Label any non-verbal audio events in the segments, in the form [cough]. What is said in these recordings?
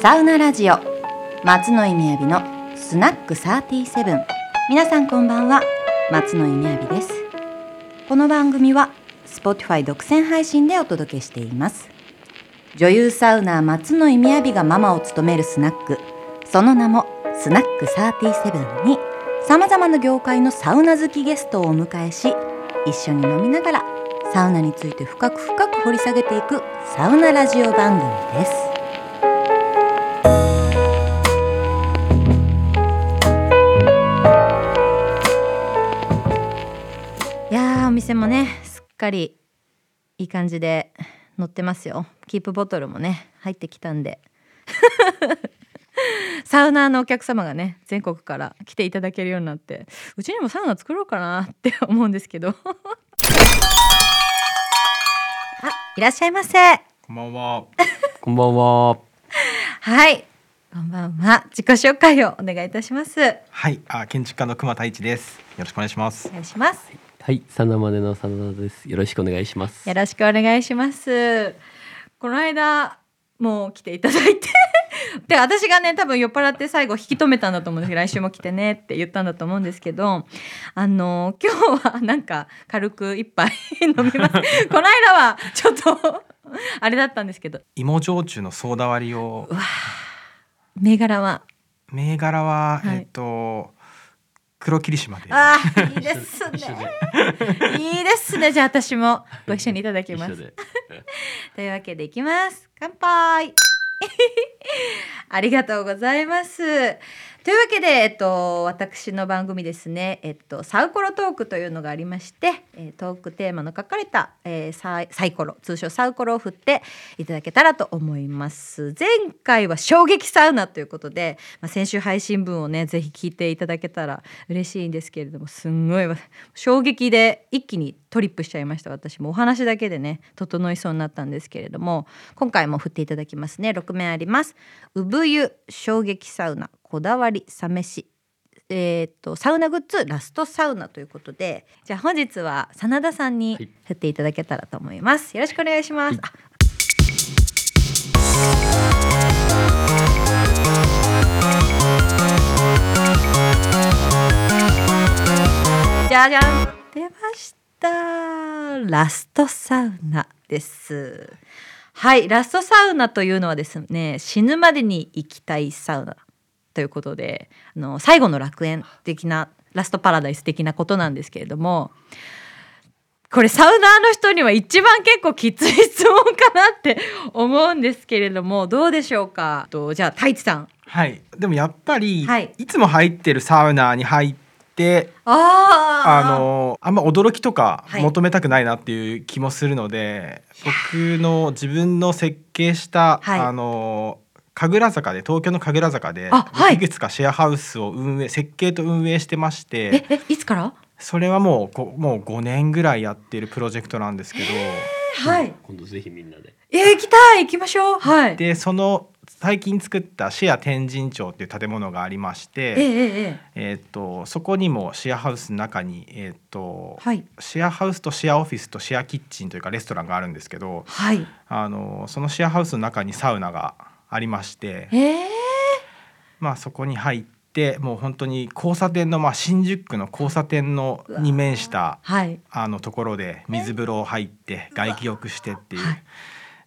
サウナラジオ。松野井みやびのスナック37皆さんこんばんは。松野井みやびです。この番組は Spotify 独占配信でお届けしています。女優サウナー松野井みやびがママを務めるスナック。その名もスナック37にさまざまな業界のサウナ好きゲストをお迎えし一緒に飲みながらサウナについて深く深く掘り下げていくサウナラジオ番組です。やーお店もねすっかりいい感じで乗ってますよ。キープボトルもね入ってきたんで。[laughs] サウナーのお客様がね全国から来ていただけるようになってうちにもサウナ作ろうかなって [laughs] 思うんですけど。[laughs] あいらっしゃいませ。こんばんは。こんばんは。はい。こんばんは。自己紹介をお願いいたします。おはい、あ、建築家の熊太一です。よろしくお願いします。願いしますはい、サナマネのサナダです。よろしくお願いします。よろしくお願いします。この間もう来ていただいて。[laughs] で私がね多分酔っ払って最後引き止めたんだと思うんですけど来週も来てねって言ったんだと思うんですけどあの今日はなんか軽く一杯飲みます。[laughs] この間はちょっとあれだったんですけど。芋焼酎のソーダ割りを、銘柄は。銘柄は、はい。えっと。黒霧島で。あーいいですね。で。いいですね。じゃあ私もご一緒にいただきます。[laughs] というわけでいきます。乾杯。[laughs] ありがとうございますというわけで、えっと、私の番組ですね、えっと、サウコロトークというのがありまして、えートークテーマの書かれた、えーサイサイコロ通称サウコロを振っていただけたらと思います。前回は衝撃サウナということで、まあ、先週配信分をねぜひ聞いていただけたら嬉しいんですけれどもすんごい衝撃で一気にトリップしちゃいました。私もお話だけでね整いそうになったんですけれども今回も振っていただきますね。6面あります。産湯衝撃サウナ。こだわりサ飯。えー、とサウナグッズラストサウナということでじゃあ本日は真田さんにはい。振っていただけたらと思います、よろしくお願いします、はい。あじゃじゃん出ました。ラストサウナです。はいラストサウナというのはですね死ぬまでに行きたいサウナということであの最後の楽園的なラストパラダイス的なことなんですけれどもこれサウナーの人には一番結構きつい質問かなって思うんですけれどもどうでしょうか？とじゃあ太一さん。はい、でもやっぱり、はい。い、つも入ってるサウナーに入って。あのあんま驚きとかはい。求めたくないなっていう気もするので、僕の自分の設計した、はい。あの神楽坂で東京の神楽坂で、あはい。いくつかシェアハウスを運営設計と運営してましてええいつから？それはもうこもう5年ぐらいやってるプロジェクトなんですけど。はい。今度ぜひみんなで。えー行きたい！行きましょう。はい。でその最近作ったシェア天神町っていう建物がありましええて、ええ。えーっとそこにもシェアハウスの中に、えーっとはい。シェアハウスとシェアオフィスとシェアキッチンというかレストランがあるんですけどはい。あのそのシェアハウスの中にサウナがありまして、ええ。まあ、そこに入ってもう本当に交差点の、まあ、新宿区の交差点のに面したはい。あのところで水風呂入って外気浴してっていう。はい。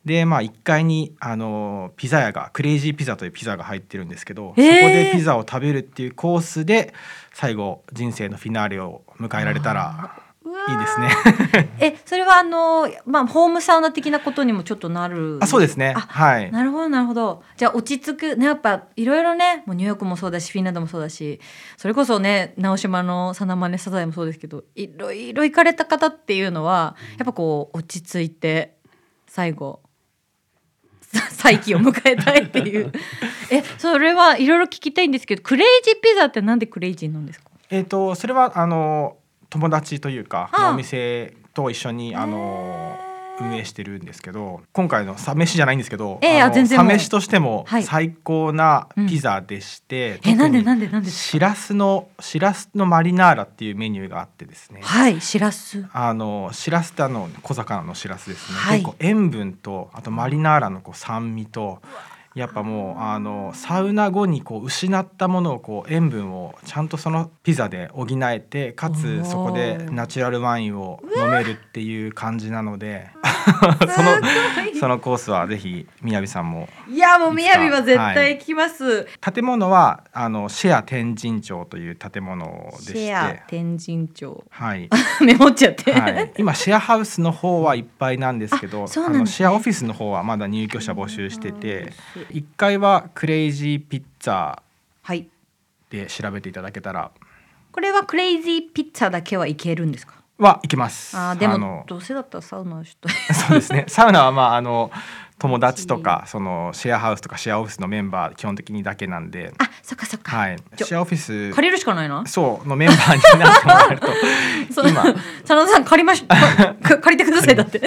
でまあ1階にあのピザ屋がクレイジーピザというピザが入ってるんですけど、へーそこでピザを食べるっていうコースで最後人生のフィナーレを迎えられたらいいですね。[laughs] えそれはあのまあホームサウナ的なことにもちょっとなるあそうですね。あはい。なるほどなるほどじゃあ落ち着くねやっぱいろいろねもうニューヨークもそうだしフィンランドもそうだしそれこそね直島のサナマネサザエもそうですけどいろいろ行かれた方っていうのはやっぱこう落ち着いて最後さ [laughs] 再起を迎えたいっていう [laughs] えそれはいろいろ聞きたいんですけどクレイジーピザってなんでクレイジーなんですか？えっ、とそれはあの友達というかお店と一緒にあの運営してるんですけど今回のサ飯じゃないんですけど、ええあのあ全然もうサ飯としてもはい。最高なピザでして、えなんでなんでなんでしらすのしらすのマリナーラっていうメニューがあってですね。はいしらすあのしらすってあの小魚のしらすですね、はい。結構塩分とあとマリナーラのこう酸味とやっぱもうあのサウナ後にこう失ったものをこう塩分をちゃんとそのピザで補えてかつそこでナチュラルワインを飲めるっていう感じなのでそのそのコースはぜひみやびさんも。いやもうみやびは絶対行きます、建物はあのシェア天神町という建物でシして。ェア天神町。はい。[laughs] メモっちゃって、はい、今シェアハウスの方はいっぱいなんですけどあのシェアオフィスの方はまだ入居者募集してて1階はクレイジーピッツァはい。で調べていただけたら。これはクレイジーピッツァだけはいけるんですか？はいけます。あーでものどうせだったらサウナちょっとそうですね。サウナはまああの [laughs] 友達とかそのシェアハウスとかシェアオフィスのメンバー基本的にだけなんで、あそっかそっか、はい、ちょシェアオフィス借りるしかないなそうのメンバーになってもらえると [laughs] その今。真田さん借りましか借りてくださいだって。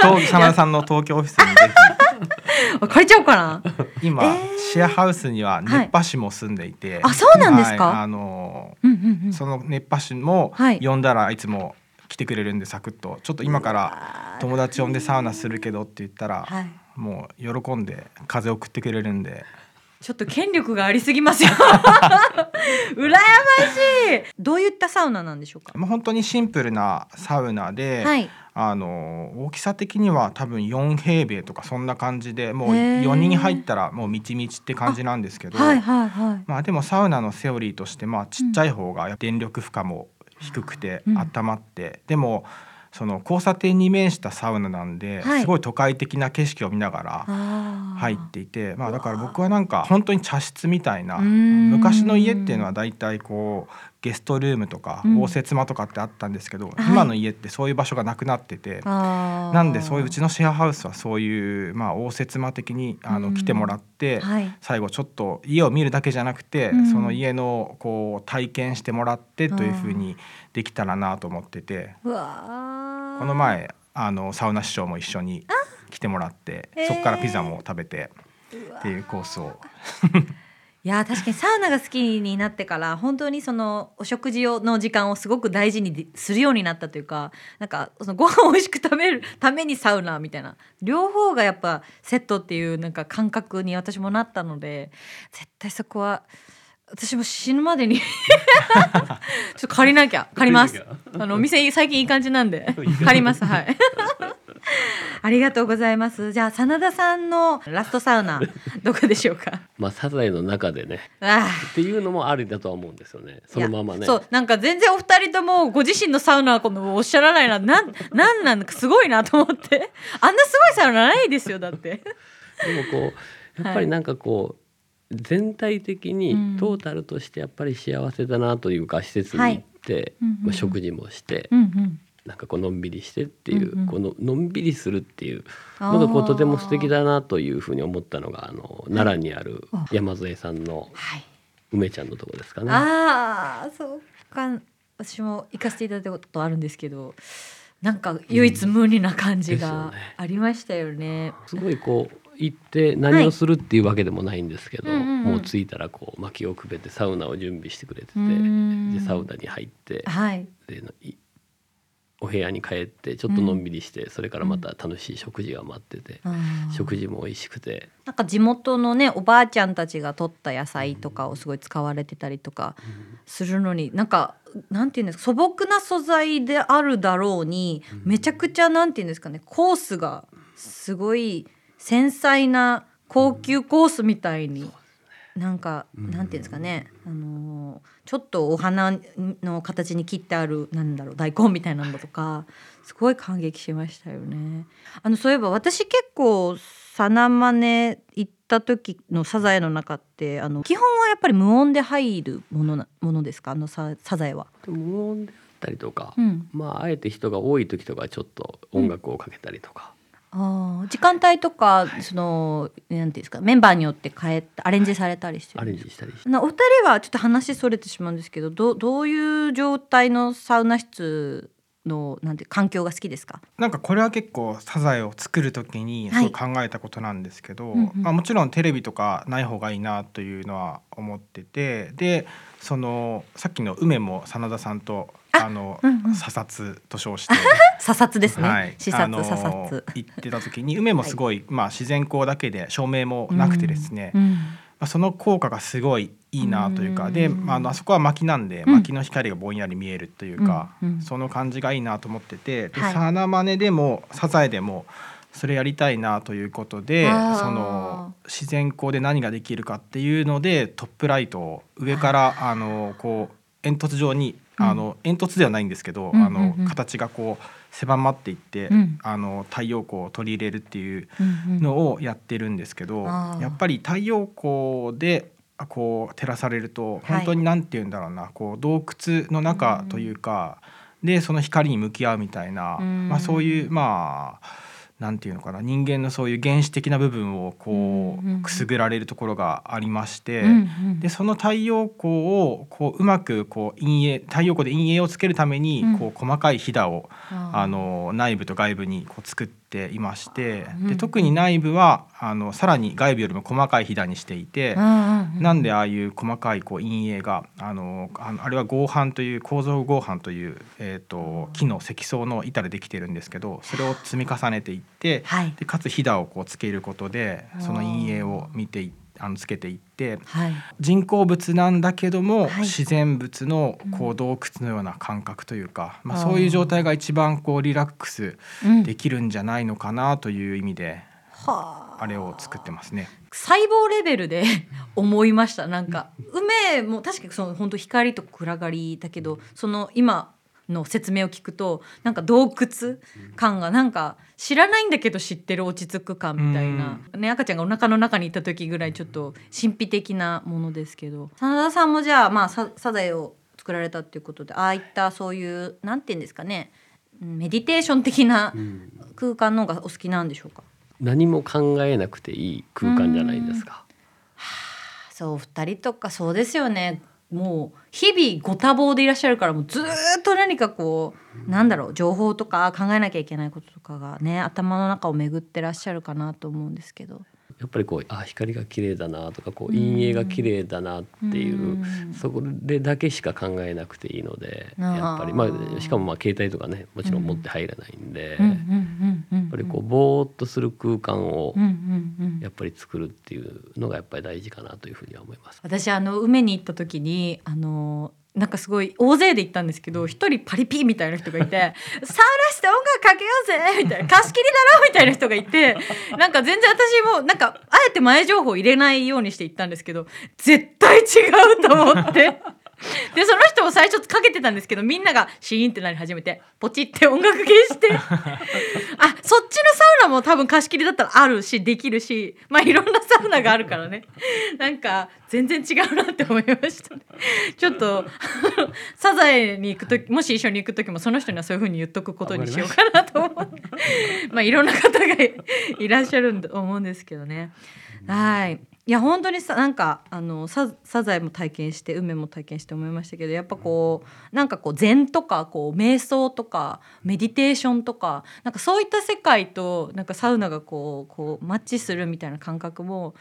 東真田さんの東京オフィスにぜ [laughs] 借りちゃおうかな。ひ今、えー。シェアハウスには熱波師も住んでいて、あそうなんですか？はいあのうんうんうん。その熱波師もはい呼んだらいつも来てくれるんでサクッと。ちょっと今からら友達呼んでサウナするけどって言ったら、はい。もう喜んで風送ってくれるんで。ちょっと権力がありすぎますよ。[laughs] 羨ましい。どういったサウナなんでしょうか？もう本当にシンプルなサウナで、はいあの大きさ的には多分4平米とかそんな感じでもうへー。4人入ったらもうみちみちって感じなんですけど、はいはいはい。まあでもサウナのセオリーとしてまあちっちゃい方が電力負荷も低くてうん温まって、でもその交差点に面したサウナなんで、はい。すごい都会的な景色を見ながら入っていてまあだから僕はなんか本当に茶室みたいな昔の家っていうのはだいたいこうゲストルームとかうん。応接間とかってあったんですけど、はい。今の家ってそういう場所がなくなってて。あー。なんでそういううちのシェアハウスはそういう、まあ、応接間的にあうん。の来てもらって、はい。最後ちょっと家を見るだけじゃなくて、うん。その家のこう体験してもらってというふうにできたらなと思っててこの前あのサウナ師匠も一緒に来てもらってへー。そこからピザも食べてっていうコースを [laughs] いやー確かにサウナが好きになってから本当にそのお食事をの時間をすごく大事にするようになったというかなんかそのご飯を美味しく食べるためにサウナみたいな。両方がやっぱセットっていうなんか感覚に私もなったので絶対そこは私も死ぬまでに [laughs] ちょっと借りなきゃ借ります。あのお店最近いい感じなんで [laughs] 借ります。はい [laughs] ありがとうございます。じゃあ真田さんのラストサウナ [laughs] どこでしょうか？まあサザエの中でね。あっていうのもありだとは思うんですよね。そのままね。そうなんか全然お二人ともご自身のサウナはこのおっしゃらないな。なんなんなんすごいなと思って。あんなすごいサウナないですよだって。でもこうやっぱりなんかこう、全体的うん。にトータルとしてやっぱり幸せだなというか施設に行って、まあ、食事もして、なんかこうのんびりしてっていう、うんうん。こののんびりするっていうのがこうとても素敵だなというふうに思ったのがあの奈良にあるあ。山添さんのはい。梅ちゃんのとこですかね。ああそうか。私も行かせていただいたことあるんですけどなんか唯一無二な感じがありましたよね。すごいこう行って何をするっていうわけでもないんですけど、はい。うんうんうん。もう着いたらこう薪をくべてサウナを準備してくれててでサウナに入ってはい。でいお部屋に帰ってちょっとのんびりして、それからまた楽しい食事が待ってて、食事も美味しくて、なんか地元のねおばあちゃんたちが取った野菜とかをすごい使われてたりとかするのになんかなんていうんですか素朴な素材であるだろうにめちゃくちゃなんていうんですかねコースがすごい繊細な高級コースみたいに。なんか、うん。なんていうんですかね、あのーちょっとお花の形に切ってあるなんだろう大根みたいなのとかすごい感激しましたよね。あのそういえば私結構サナマネ行った時のサザエの中ってあの基本はやっぱり無音で入るものなものですか？あのササザエは。無音であったりとか、うん、まああえて人が多い時とかちょっと音楽をかけたりとか、あー時間帯とかそのなんていうんですかメンバーによって変えアレンジされたりしてるアレンジしたりして。なお二人はちょっと話それてしまうんですけどどどういう状態のサウナ室のなんて環境が好きですか？なんかこれは結構サザエを作る時にはい。そう考えたことなんですけど、うんうん。まあ、もちろんテレビとかない方がいいなというのは思っててでそのさっきの梅も真田さんとあの、うんうん。査察と称して。[laughs] 査察ですね、はい、視察、あの査察行ってた時に梅もすごい、まあ自然光だけで照明もなくてですね、うんまあ、その効果がすごいいいなというか、うんで、まああの、あそこは薪なんで、うん。薪の光がぼんやり見えるというか、その感じがいいなと思っててで、はい。サナマネでもサザエでもそれやりたいなということでその自然光で何ができるかっていうのでトップライトを上からあのこう煙突状にうん。あの煙突ではないんですけど、うんあの形がこう狭まっていって、うん。あの太陽光を取り入れるっていうのをやってるんですけど、やっぱり太陽光でこう照らされるとはい。本当になんて言うんだろうな、こう洞窟の中というか、でその光に向き合うみたいな、うん。まあ、そういうまあなんていうのかな人間のそういう原始的な部分をこうんうんうくすぐられるところがありまして。うんうん。でその太陽光をこううまくこう陰影太陽光で陰影をつけるためにうん。こう細かいひだをあの内部と外部にこう作っていまして、うんで特に内部はあのさらに外部よりも細かいひだにしていて、うんうんうんなんでああいう細かいこう陰影があのあのあれは合板という構造合板という、えー、と木の積層の板でできてるんですけどそれを積み重ねていってはい。でかつひだをこうつけることでその陰影を見ていあのつけていってはい。人工物なんだけども、はい。自然物のこうう洞窟のような感覚というか、まあ、あー。そういう状態が一番こうリラックスうん。できるんじゃないのかなという意味ではあ。れを作ってますね。細胞レベルで [laughs] 思いましたなんか。梅も確かにその本当光と暗がりだけどその今の説明を聞くとなんか洞窟感がなんか知らないんだけど知ってる落ち着く感みたいな、ね、赤ちゃんがお腹の中にいた時ぐらいちょっと神秘的なものですけど。真田さんもじゃあ、まあ、ササザエを作られたっていうことでああいったそういうなんて言うんですかねうんメディテーション的なうん。空間の方がお好きなんでしょうか？何も考えなくていい空間じゃないですか。そう二人とかそうですよねもう日々ご多忙でいらっしゃるからもうずーっと何かこうなんだろう情報とか考えなきゃいけないこととかがね頭の中を巡ってらっしゃるかなと思うんですけど。やっぱりこうあ光が綺麗だなとかこう陰影が綺麗だなっていう、うん。そこでだけしか考えなくていいのでやっぱり。まあしかもまあ携帯とかねもちろん持って入らないんで、うんうんうんぱりこうぼーっとする空間をやっぱり作るっていうのがやっぱり大事かなというふうには思います。私あの梅に行った時にあのなんかすごい大勢で行ったんですけど一人パリピみたいな人がいて「サウナして音楽かけようぜ」みたいな「貸し切りだろ」みたいな人がいて [laughs] なんか全然私もなんかあえて前情報入れないようにして行ったんですけど絶対違うと思って。でその人も最初かけてたんですけどみんながシーンってなり始めてポチって音楽消して。あそっちのサウナも多分貸し切りだったらあるしできるしまあいろんなサウナがあるからね。なんか全然違うなって思いましたね。ちょっとサザエに行く時もし一緒に行く時もその人にはそういう風に言っとくことにしようかなと思って。まあいろんな方がいらっしゃると思うんですけどね。はい。いや本当にさなんかあのサザエも体験して梅も体験して思いましたけどやっぱこうなんかこう禅とかこう瞑想とかメディテーションとかなんかそういった世界となんかサウナがこうこうマッチするみたいな感覚も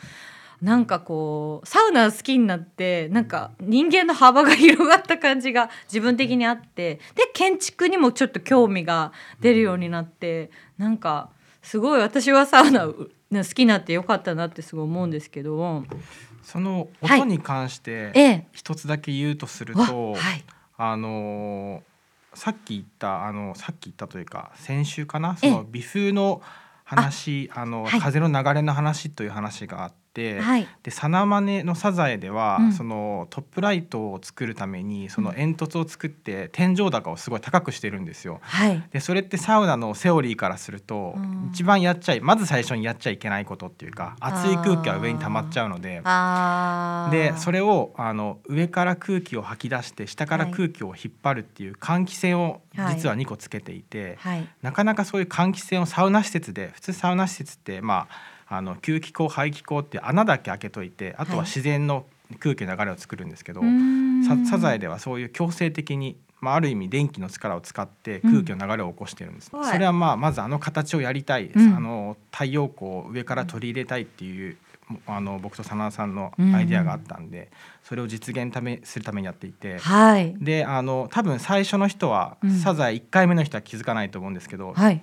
なんかこうサウナ好きになってなんか人間の幅が広がった感じが自分的にあってで建築にもちょっと興味が出るようになってなんかすごい私はサウナ好きになってよかったなってすごい思うんですけど。そのはい音に関してええ。一つだけ言うとするわと、はい。あのーさっき言ったあのさっき言ったというか先週かな？ええ。その微風の話あの、はい。風の流れの話という話があって、はい。でサナマネのサザエでは、うん。そのトップライトを作るためにその煙突を作って天井高をすごい高くしてるんですよ。はい。でそれってサウナのセオリーからすると、うん。一番やっちゃいまず最初にやっちゃいけないことっていうか熱い空気は上に溜まっちゃうので。でそれをあの上から空気を吐き出して下から空気を引っ張るっていう換気扇をはい。実は2個つけていて、はい。なかなかそういう換気扇をサウナ施設で普通サウナ施設ってまああの吸気口排気口っていう穴だけ開けといてあとははい。自然の空気の流れを作るんですけど、うーん。ササザエではそういう強制的に、まあ、ある意味電気の力を使って空気の流れを起こしてるんです、はい。それはまあまずあの形をやりたい、うん。あの太陽光を上から取り入れたいっていうあの僕と真田さんのアイデアがあったんで、それを実現ためするためにやっていて。はい。であの多分最初の人は、うん。サザエ1回目の人は気づかないと思うんですけど、はい。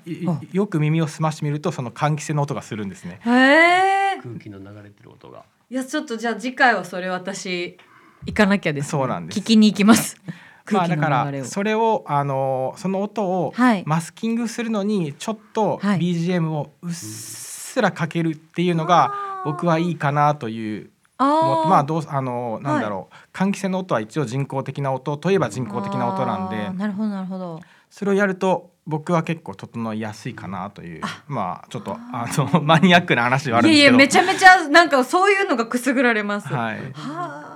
よく耳を澄ましてみるとその換気扇の音がするんですね。空気の流れてる音が。いやちょっとじゃあ次回はそれ私行かなきゃです、そうなんです。聞きに行きます。ま [laughs] 空気あだからそれをあのその音をはい。マスキングするのにちょっとはい。BGM をうっすらかけるっていうのが僕はいいかなというあー。まあどうあのなんだろう、換気扇の音は一応人工的な音といえば人工的な音なんあでーなるほどなるほど。それをやると僕は結構整いやすいかなという。まあちょっとあのマニアックな話ではあるんいやいですけど。やめちゃめちゃなんかそういうのがくすぐられます、ははい、あ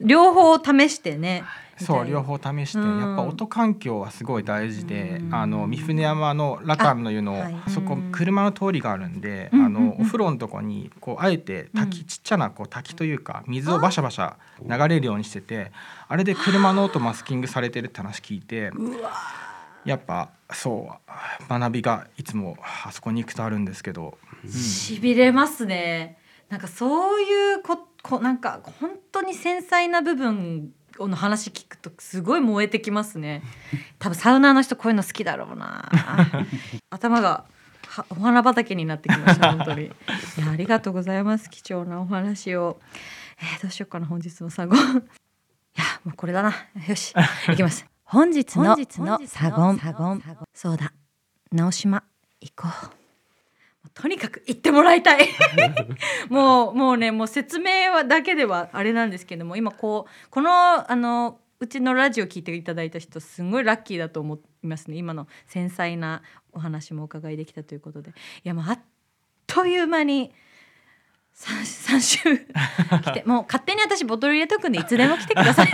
両方試してねそう両方試してうん。やっぱ音環境はすごい大事でうん。あの三船山の羅漢の湯のあはい。あそこうん。車の通りがあるんであうんうんうん。のお風呂のとこにこうあえてうん滝ちっちゃなこう滝というか水をバシャバシャ流れるようにしててあれで車の音マスキングされてるって話聞いてやっぱそう学びがいつもあそこに行くとあるんですけど。しびれますね。なんかそういうここなんか本当に繊細な部分の話聞くとすごい燃えてきますね。[laughs] 多分サウナーの人こういうの好きだろうな。[laughs] 頭がはお花畑になってきました本当に。いやありがとうございます貴重なお話を、えーどうしようかな本日のサゴ。ン [laughs] いやもうこれだな。よしいきます。本日のサゴン。サゴン。そうだ。直島行こうとにかく行ってもらいたい。[laughs] もうもうねもう説明はだけではあれなんですけども今こうこのあのうちのラジオ聞いていただいた人すごいラッキーだと思いますね。今の繊細なお話もお伺いできたということで。いやもうあっという間に 3, 3週来てもう勝手に私ボトル入れとくんでいつでも来てください。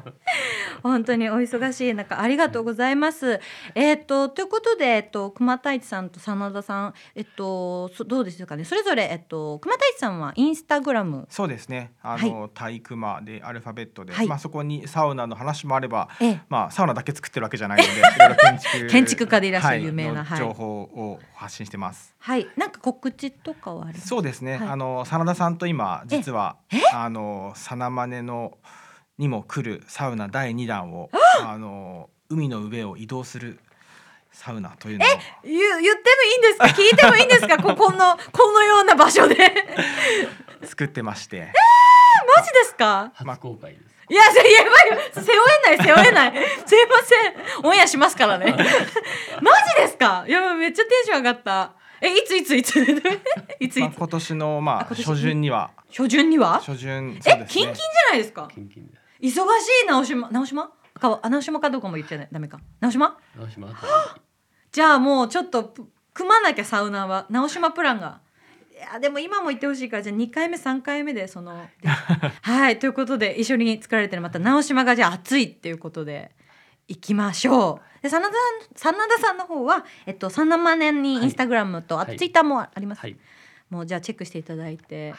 [laughs] 本当にお忙しい中ありがとうございます。えっ、とということでえっと熊太一さんと真田さんえっとそどうですかね。それぞれえっと熊太一さんはインスタグラム。そうですね。あの体育マでアルファベットで。はい。まあそこにサウナの話もあればええ。まあサウナだけ作ってるわけじゃないので建築 [laughs] 建築家でいらっしゃるはい有名なはいの情報を発信してます。はい。なんか告知とかはありそうですね。はい。あの真田さんと今実はえ？あのサナマネのにも来るサウナ第二弾をあの海の上を移動するサウナというのを言う言ってもいいんですか？聞いてもいいんですか？[laughs] ここのこのような場所で？マ作ってまして、ジですか？初公開です。いや、やばいよ。背負えない、背負えない。[laughs] すいません。オンエアしますからね。[laughs] マジですか？いや、めっちゃテンション上がった。え、いついついつ？いつ [laughs] いつ？まあ今年のまあ初旬には。初旬には？初旬え、そうですね。キンキンじゃ。ないですか？キンキンで。忙しい直島、直島か、あ、直島かどうかも言っちゃダメか。直島直島じゃあもうちょっとぷ組まなきゃサウナーは直島プランが。いやでも今も言ってほしいからじゃあ2回目3回目でそので [laughs] はいということで一緒に作られてるまた直島がじゃあ暑いっていうことで行きましょうで真田さん真田さんの方はえっと3万年にインスタグラムと、あとはい。ツイッターもあります、はい。もうじゃあチェックしていただいて、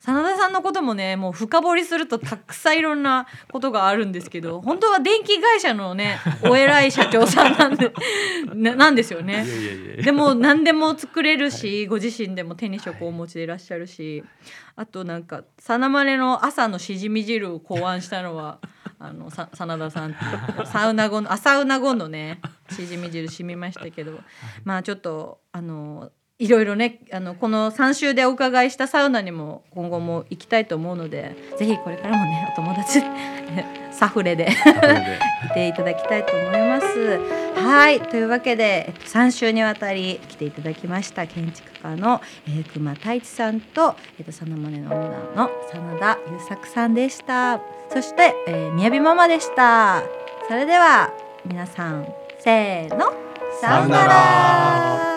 真田さんのこともねもう深掘りするとたくさんいろんなことがあるんですけど [laughs] 本当は電気会社のね [laughs] お偉い社長さんなんで [laughs] ななんですよね。でも何でも作れるし、ご自身でも手に職をお持ちでいらっしゃるし、あとなんかさなまれの朝のしじみ汁を考案したのはあのさ真田さんサウナ後のあサウナ後のねしじみ汁染みましたけど、まあちょっとあのいろいろねあのこの3週でお伺いしたサウナにも今後も行きたいと思うのでぜひこれからもねお友達 [laughs] サフレで来ていただきたいと思います。はいというわけで、えっと、3週にわたり来ていただきました建築家の、えー、熊太一さんと、えっと、サナマネのオーナーの真田優作さんでした。そして、えー、みやびママでした。それでは皆さんせーのさよなら